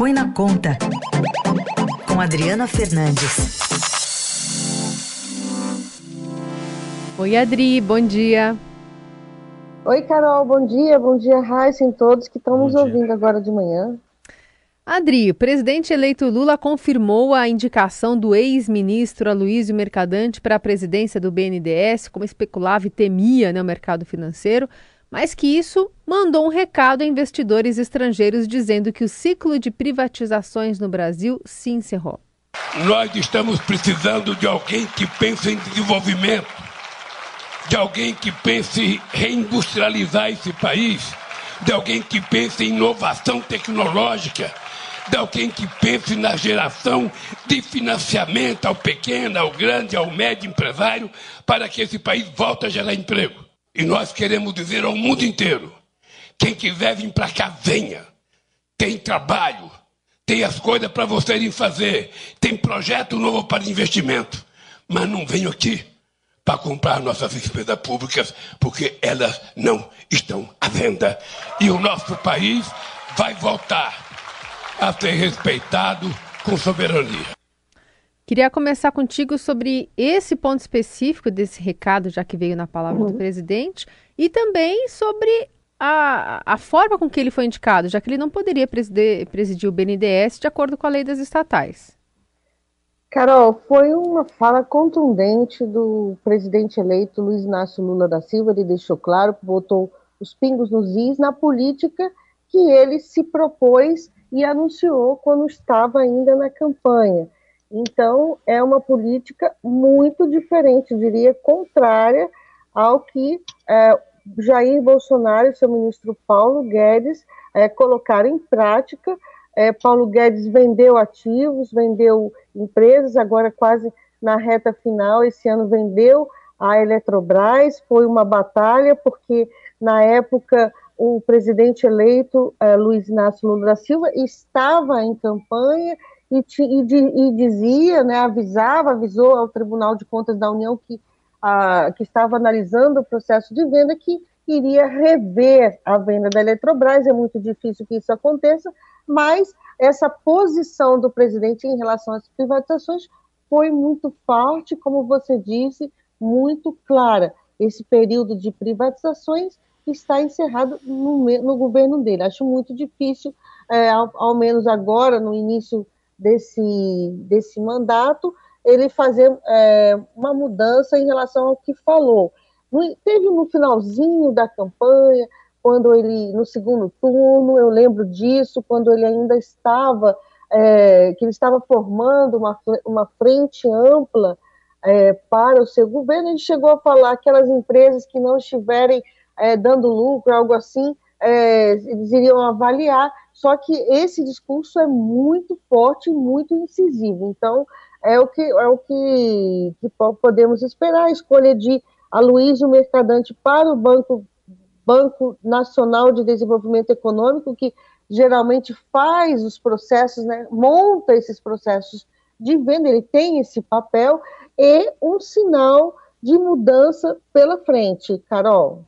Põe na Conta, com Adriana Fernandes. Oi, Adri, bom dia. Oi, Carol, bom dia. Bom dia, Raíssa, em todos que estão nos ouvindo agora de manhã. Adri, o presidente eleito Lula confirmou a indicação do ex-ministro Aloysio Mercadante para a presidência do BNDES, como especulava e temia né, o mercado financeiro, mas que isso mandou um recado a investidores estrangeiros dizendo que o ciclo de privatizações no Brasil se encerrou. Nós estamos precisando de alguém que pense em desenvolvimento, de alguém que pense em reindustrializar esse país, de alguém que pense em inovação tecnológica de alguém que pense na geração de financiamento ao pequeno, ao grande, ao médio empresário, para que esse país volte a gerar emprego. E nós queremos dizer ao mundo inteiro: quem quiser vir para cá, venha. Tem trabalho, tem as coisas para vocês irem fazer, tem projeto novo para investimento. Mas não venham aqui para comprar nossas despesas públicas, porque elas não estão à venda. E o nosso país vai voltar a ser respeitado com soberania. Queria começar contigo sobre esse ponto específico desse recado, já que veio na palavra uhum. do presidente, e também sobre a, a forma com que ele foi indicado, já que ele não poderia presidir, presidir o BNDES de acordo com a lei das estatais. Carol, foi uma fala contundente do presidente eleito Luiz Inácio Lula da Silva. Ele deixou claro, botou os pingos nos is na política que ele se propôs e anunciou quando estava ainda na campanha. Então, é uma política muito diferente, diria, contrária ao que é, Jair Bolsonaro e seu ministro Paulo Guedes é, colocaram em prática. É, Paulo Guedes vendeu ativos, vendeu empresas, agora quase na reta final, esse ano vendeu a Eletrobras, foi uma batalha, porque na época o presidente eleito, uh, Luiz Inácio Lula da Silva, estava em campanha e, e, e, dizia, né, avisava, avisou ao Tribunal de Contas da União que, uh, que estava analisando o processo de venda que iria rever a venda da Eletrobras. É muito difícil que isso aconteça, mas essa posição do presidente em relação às privatizações foi muito forte, como você disse, muito clara. Esse período de privatizações está encerrado no, no governo dele. Acho muito difícil, é, ao, ao, menos agora, no início desse, desse mandato, ele fazer é, uma mudança em relação ao que falou. No, teve no finalzinho da campanha, quando ele, no segundo turno, eu lembro disso, quando ele ainda estava, é, que ele estava formando uma, uma frente ampla é, para o seu governo, ele chegou a falar que aquelas empresas que não estiverem é, dando lucro, algo assim, é, eles iriam avaliar. Só que esse discurso é muito forte, muito incisivo. Então, é o que, é o que, que podemos esperar. A escolha de Aloysio Mercadante para o Banco, Banco Nacional de Desenvolvimento Econômico, que geralmente faz os processos, né, monta esses processos de venda, ele tem esse papel, e um sinal de mudança pela frente, Carol.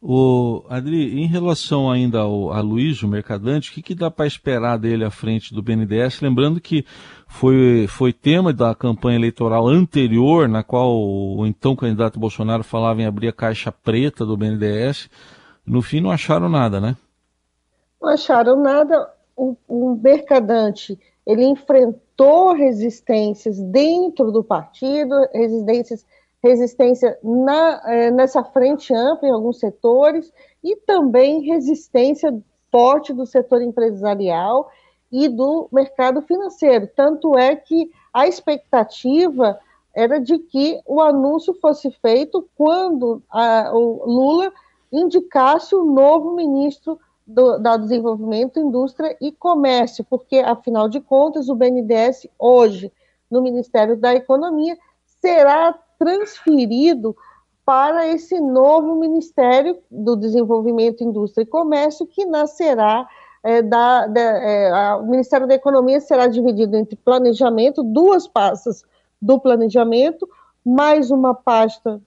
O Adri, em relação ainda ao Luiz, o mercadante, o que, que dá para esperar dele à frente do BNDES? Lembrando que foi, foi tema da campanha eleitoral anterior, na qual o então candidato Bolsonaro falava em abrir a caixa preta do BNDES. No fim, não acharam nada, né? Não acharam nada. O, o mercadante ele enfrentou resistências dentro do partido, resistências resistência na, é, nessa frente ampla em alguns setores e também resistência forte do setor empresarial e do mercado financeiro. Tanto é que a expectativa era de que o anúncio fosse feito quando a, o Lula indicasse o novo ministro do, da Desenvolvimento, Indústria e Comércio, porque, afinal de contas, o BNDES, hoje, no Ministério da Economia, será transferido para esse novo Ministério do Desenvolvimento, Indústria e Comércio, que nascerá é, da, da é, a, o Ministério da Economia será dividido entre planejamento, duas pastas do planejamento, mais uma pasta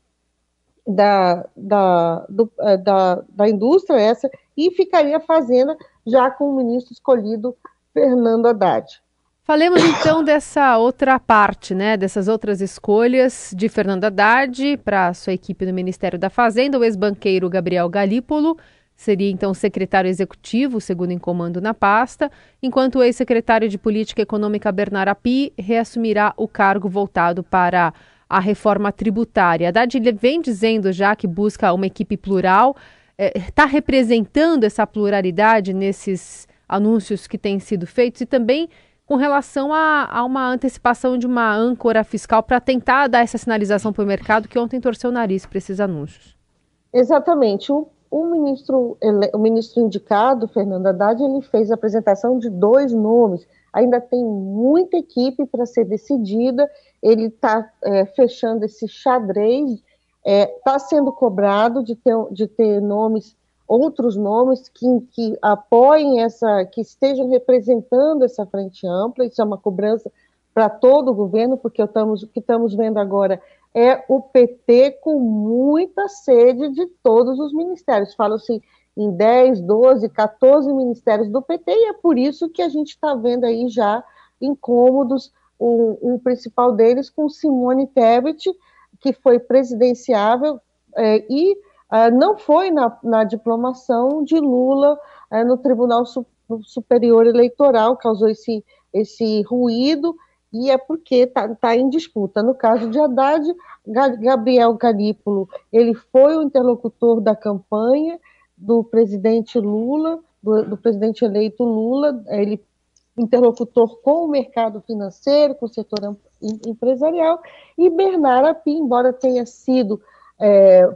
da, da, do, é, da, da indústria, essa, e ficaria a Fazenda já com o ministro escolhido Fernando Haddad. Falemos então dessa outra parte, né? Dessas outras escolhas de Fernando Haddad para sua equipe no Ministério da Fazenda, o ex-banqueiro Gabriel Galípolo seria então secretário executivo, segundo em comando na pasta, enquanto o ex-secretário de Política Econômica Bernard Api reassumirá o cargo voltado para a reforma tributária. Haddad vem dizendo já que busca uma equipe plural, está é, representando essa pluralidade nesses anúncios que têm sido feitos e também com relação a, a uma antecipação de uma âncora fiscal para tentar dar essa sinalização para o mercado que ontem torceu o nariz para esses anúncios. Exatamente. O, o, ministro, o ministro indicado, Fernando Haddad, ele fez a apresentação de dois nomes. Ainda tem muita equipe para ser decidida. Ele está é, fechando esse xadrez. Está é, tá sendo cobrado de ter, de ter nomes outros nomes que, que apoiem essa, que estejam representando essa frente ampla, isso é uma cobrança para todo o governo, porque o que estamos vendo agora é o PT com muita sede de todos os ministérios. Fala-se em 10, 12, 14 ministérios do PT, e é por isso que a gente está vendo aí já incômodos, o principal deles com Simone Tebet, que foi presidenciável, é, e não foi na, na, diplomação de Lula uh, no Tribunal Superior Eleitoral, causou esse, esse ruído, e é porque está tá em disputa. No caso de Haddad, Gabriel Galípolo, ele foi o interlocutor da campanha do presidente Lula, do, do presidente eleito Lula, ele interlocutor com o mercado financeiro, com o setor empresarial, e Bernardo Api, embora tenha sido é,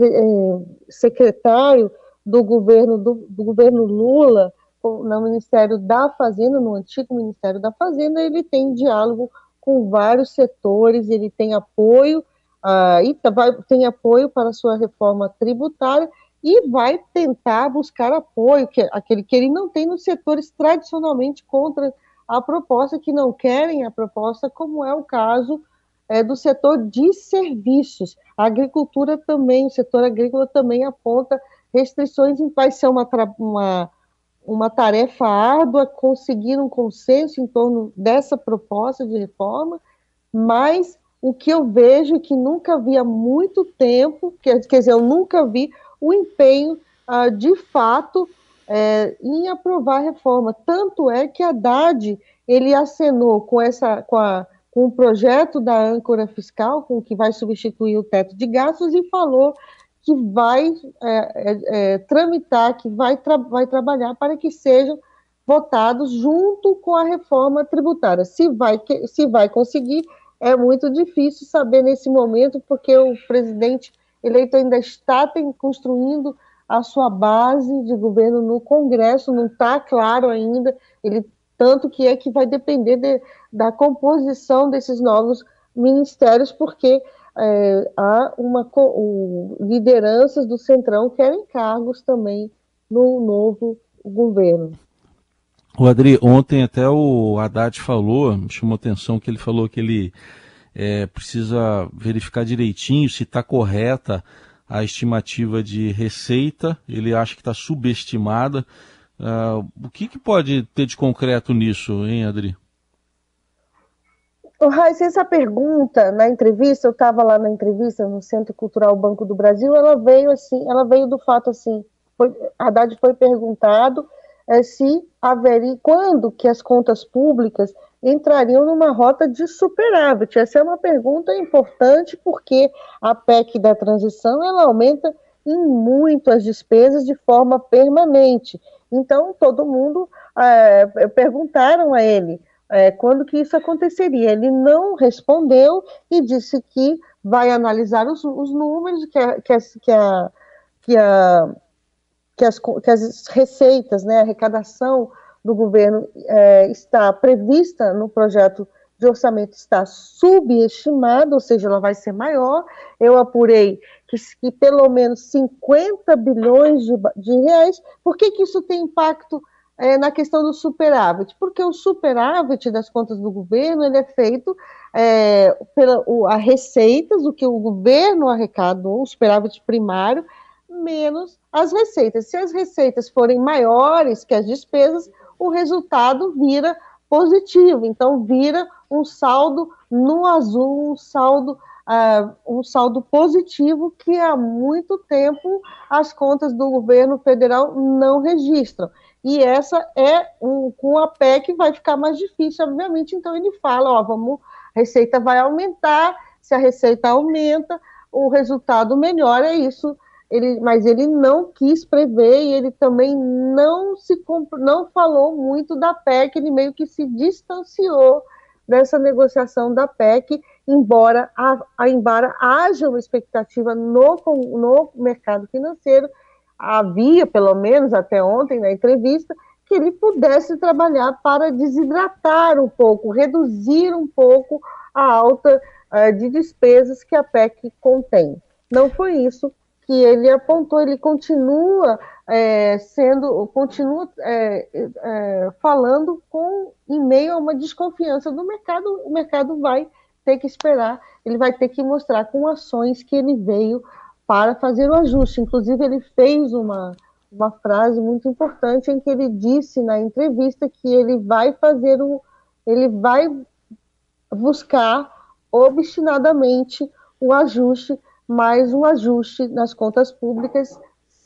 é, secretário do governo, do, do, governo Lula no Ministério da Fazenda, no antigo Ministério da Fazenda, ele tem diálogo com vários setores, ele tem apoio, uh, e vai, tem apoio para a sua reforma tributária e vai tentar buscar apoio, que, aquele que ele não tem nos setores tradicionalmente contra a proposta, que não querem a proposta, como é o caso é, do setor de serviços. A agricultura também, o setor agrícola também aponta restrições, vai ser uma, uma, uma tarefa árdua conseguir um consenso em torno dessa proposta de reforma, mas o que eu vejo que nunca vi há muito tempo, quer, quer dizer, eu nunca vi o empenho ah, de fato é, em aprovar a reforma. Tanto é que a Haddad ele acenou com essa com a com o projeto da âncora fiscal, com que vai substituir o teto de gastos, e falou que vai é, é, é, tramitar, que vai, tra vai trabalhar para que sejam votados junto com a reforma tributária. Se vai, se vai conseguir, é muito difícil saber nesse momento, porque o presidente eleito ainda está tem, construindo a sua base de governo no Congresso, não está claro ainda, ele tanto que é que vai depender de, da composição desses novos ministérios, porque é, há uma o, lideranças do Centrão querem cargos também no novo governo. O Adri, ontem até o Haddad falou, me chamou atenção que ele falou que ele é, precisa verificar direitinho se está correta a estimativa de receita, ele acha que está subestimada. Uh, o que, que, pode ter de concreto nisso, hein, Adri? O essa pergunta na entrevista, eu estava lá na entrevista no Centro Cultural Banco do Brasil, ela veio assim, ela veio do fato assim, foi, Haddad foi perguntado é, se haveria, quando que as contas públicas entrariam numa rota de superávit. Essa é uma pergunta importante porque a PEC da transição ela aumenta em muito as despesas de forma permanente. Então, todo mundo é, perguntaram a ele é, quando que isso aconteceria. Ele não respondeu e disse que vai analisar os, os números, que a, que, a, que, a, que, a, que, as, que as receitas, né, a arrecadação do governo é, está prevista no projeto de orçamento está subestimada, ou seja, ela vai ser maior. Eu apurei que, que pelo menos 50 bilhões de, de, reais. Por que, que isso tem impacto é, na questão do superávit? Porque o superávit das contas do governo ele é feito é, pela o, a receitas, o que o governo arrecadou, o superávit primário, menos as receitas. Se as receitas forem maiores que as despesas, o resultado vira positivo. Então, vira um saldo no azul, um saldo, uh, um saldo positivo que há muito tempo as contas do governo federal não registram. E essa é um, com a PEC vai ficar mais difícil, obviamente. Então ele fala, ó, vamos, a receita vai aumentar. Se a receita aumenta, o resultado melhora. É isso ele, mas ele não quis prever e ele também não se não falou muito da PEC, ele meio que se distanciou dessa negociação da PEC, embora, a, embora haja uma expectativa no, no mercado financeiro, havia, pelo menos até ontem na entrevista, que ele pudesse trabalhar para desidratar um pouco, reduzir um pouco a alta uh, de despesas que a PEC contém. Não foi isso que ele apontou, ele continua é, sendo, continua é, é, falando com em meio a uma desconfiança do mercado, o mercado vai ter que esperar, ele vai ter que mostrar com ações que ele veio para fazer o ajuste. Inclusive, ele fez uma, uma frase muito importante em que ele disse na entrevista que ele vai fazer o, ele vai buscar obstinadamente o ajuste mais um ajuste nas contas públicas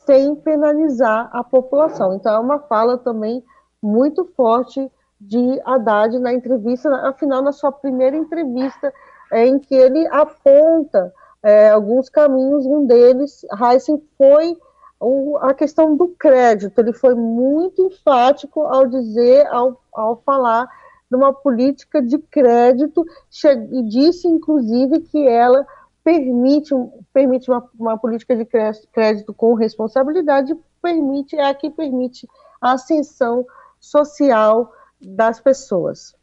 sem penalizar a população. Então, é uma fala também muito forte de Haddad na entrevista, afinal, na sua primeira entrevista, em que ele aponta é, alguns caminhos, um deles, Heisen, foi o, a questão do crédito. Ele foi muito enfático ao dizer, ao, ao falar de uma política de crédito, e disse, inclusive, que ela permite, permite uma, uma política de crédito com responsabilidade, permite, é a que permite a ascensão social das pessoas.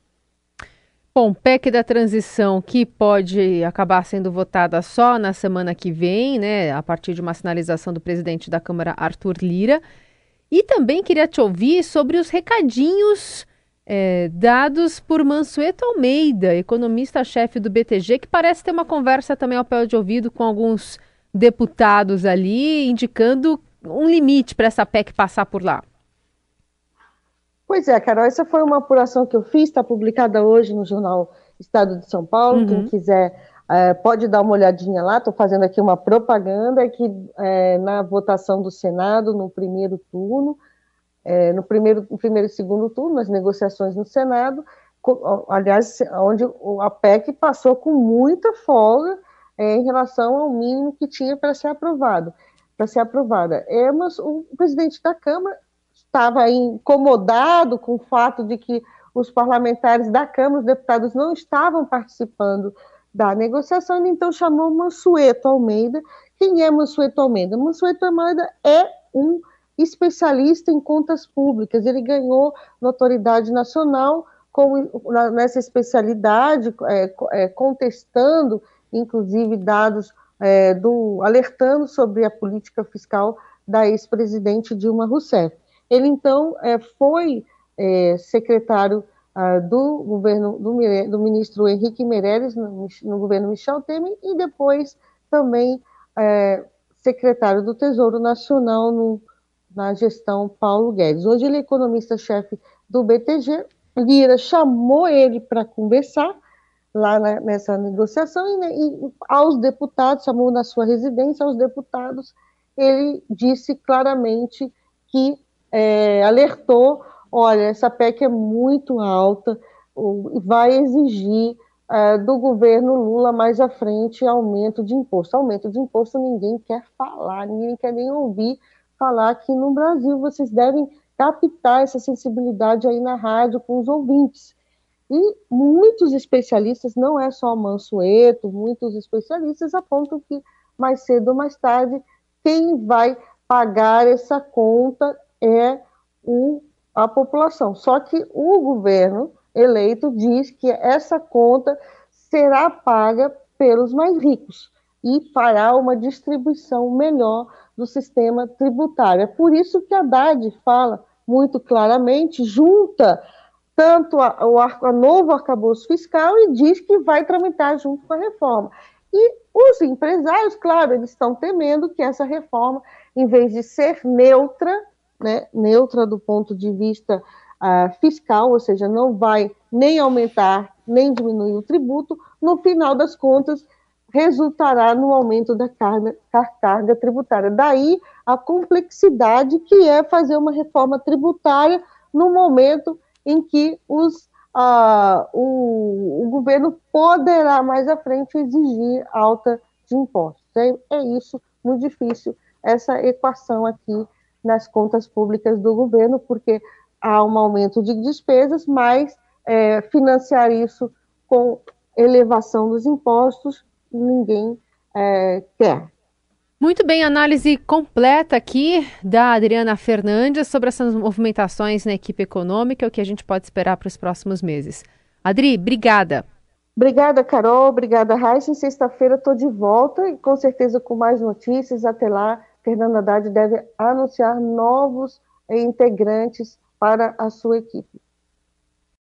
Bom, PEC da transição que pode acabar sendo votada só na semana que vem, né, a partir de uma sinalização do presidente da Câmara, Arthur Lira. E também queria te ouvir sobre os recadinhos é, dados por Mansueto Almeida, economista-chefe do BTG, que parece ter uma conversa também ao pé de ouvido com alguns deputados ali, indicando um limite para essa PEC passar por lá. Pois é, Carol, essa foi uma apuração que eu fiz, está publicada hoje no jornal Estado de São Paulo. Uhum. Quem quiser é, pode dar uma olhadinha lá. Estou fazendo aqui uma propaganda que é, na votação do Senado, no primeiro turno, é, no, primeiro, no primeiro e segundo turno, nas negociações no Senado, aliás, onde a PEC passou com muita folga é, em relação ao mínimo que tinha para ser aprovado, para ser aprovada. É, mas o presidente da Câmara estava incomodado com o fato de que os parlamentares da Câmara, os deputados, não estavam participando da negociação, então chamou Mansueto Almeida. Quem é Mansueto Almeida? Mansueto Almeida é um especialista em contas públicas. Ele ganhou notoriedade nacional com, nessa especialidade, é, é, contestando, inclusive, dados é, do alertando sobre a política fiscal da ex-presidente Dilma Rousseff. Ele então é, foi é, secretário ah, do governo do, do, ministro Henrique Meirelles no, no, governo Michel Temer e depois também é, secretário do Tesouro Nacional no na gestão Paulo Guedes. Hoje ele é economista-chefe do BTG. Lira chamou ele para conversar lá na, nessa negociação e, né, e, aos deputados, chamou na sua residência, aos deputados, ele disse claramente que é, alertou, olha, essa PEC é muito alta, vai exigir é, do governo Lula mais à frente aumento de imposto. Aumento de imposto ninguém quer falar, ninguém quer nem ouvir, falar que no Brasil vocês devem captar essa sensibilidade aí na rádio com os ouvintes. E muitos especialistas, não é só Mansueto, muitos especialistas apontam que mais cedo ou mais tarde, quem vai pagar essa conta é o, a população. Só que o governo eleito diz que essa conta será paga pelos mais ricos e fará uma distribuição melhor do sistema tributário. É por isso que a Haddad fala muito claramente, junta tanto a, o a novo arcabouço fiscal e diz que vai tramitar junto com a reforma. E os empresários, claro, eles estão temendo que essa reforma, em vez de ser neutra, né, neutra do ponto de vista uh, fiscal, ou seja, não vai nem aumentar nem diminuir o tributo, no final das contas, resultará no aumento da carga, carga tributária. Daí a complexidade que é fazer uma reforma tributária no momento em que os, uh, o, o, governo poderá mais à frente exigir alta de impostos. É, é isso, muito difícil, essa equação aqui nas contas públicas do governo, porque há um aumento de despesas, mas é, financiar isso com elevação dos impostos, ninguém é, quer. Muito bem, análise completa aqui da Adriana Fernandes sobre essas movimentações na equipe econômica, o que a gente pode esperar para os próximos meses. Adri, obrigada. Obrigada, Carol. Obrigada, Raíssa. Sexta-feira estou de volta e com certeza com mais notícias. Até lá, Fernanda Haddad deve anunciar novos integrantes para a sua equipe.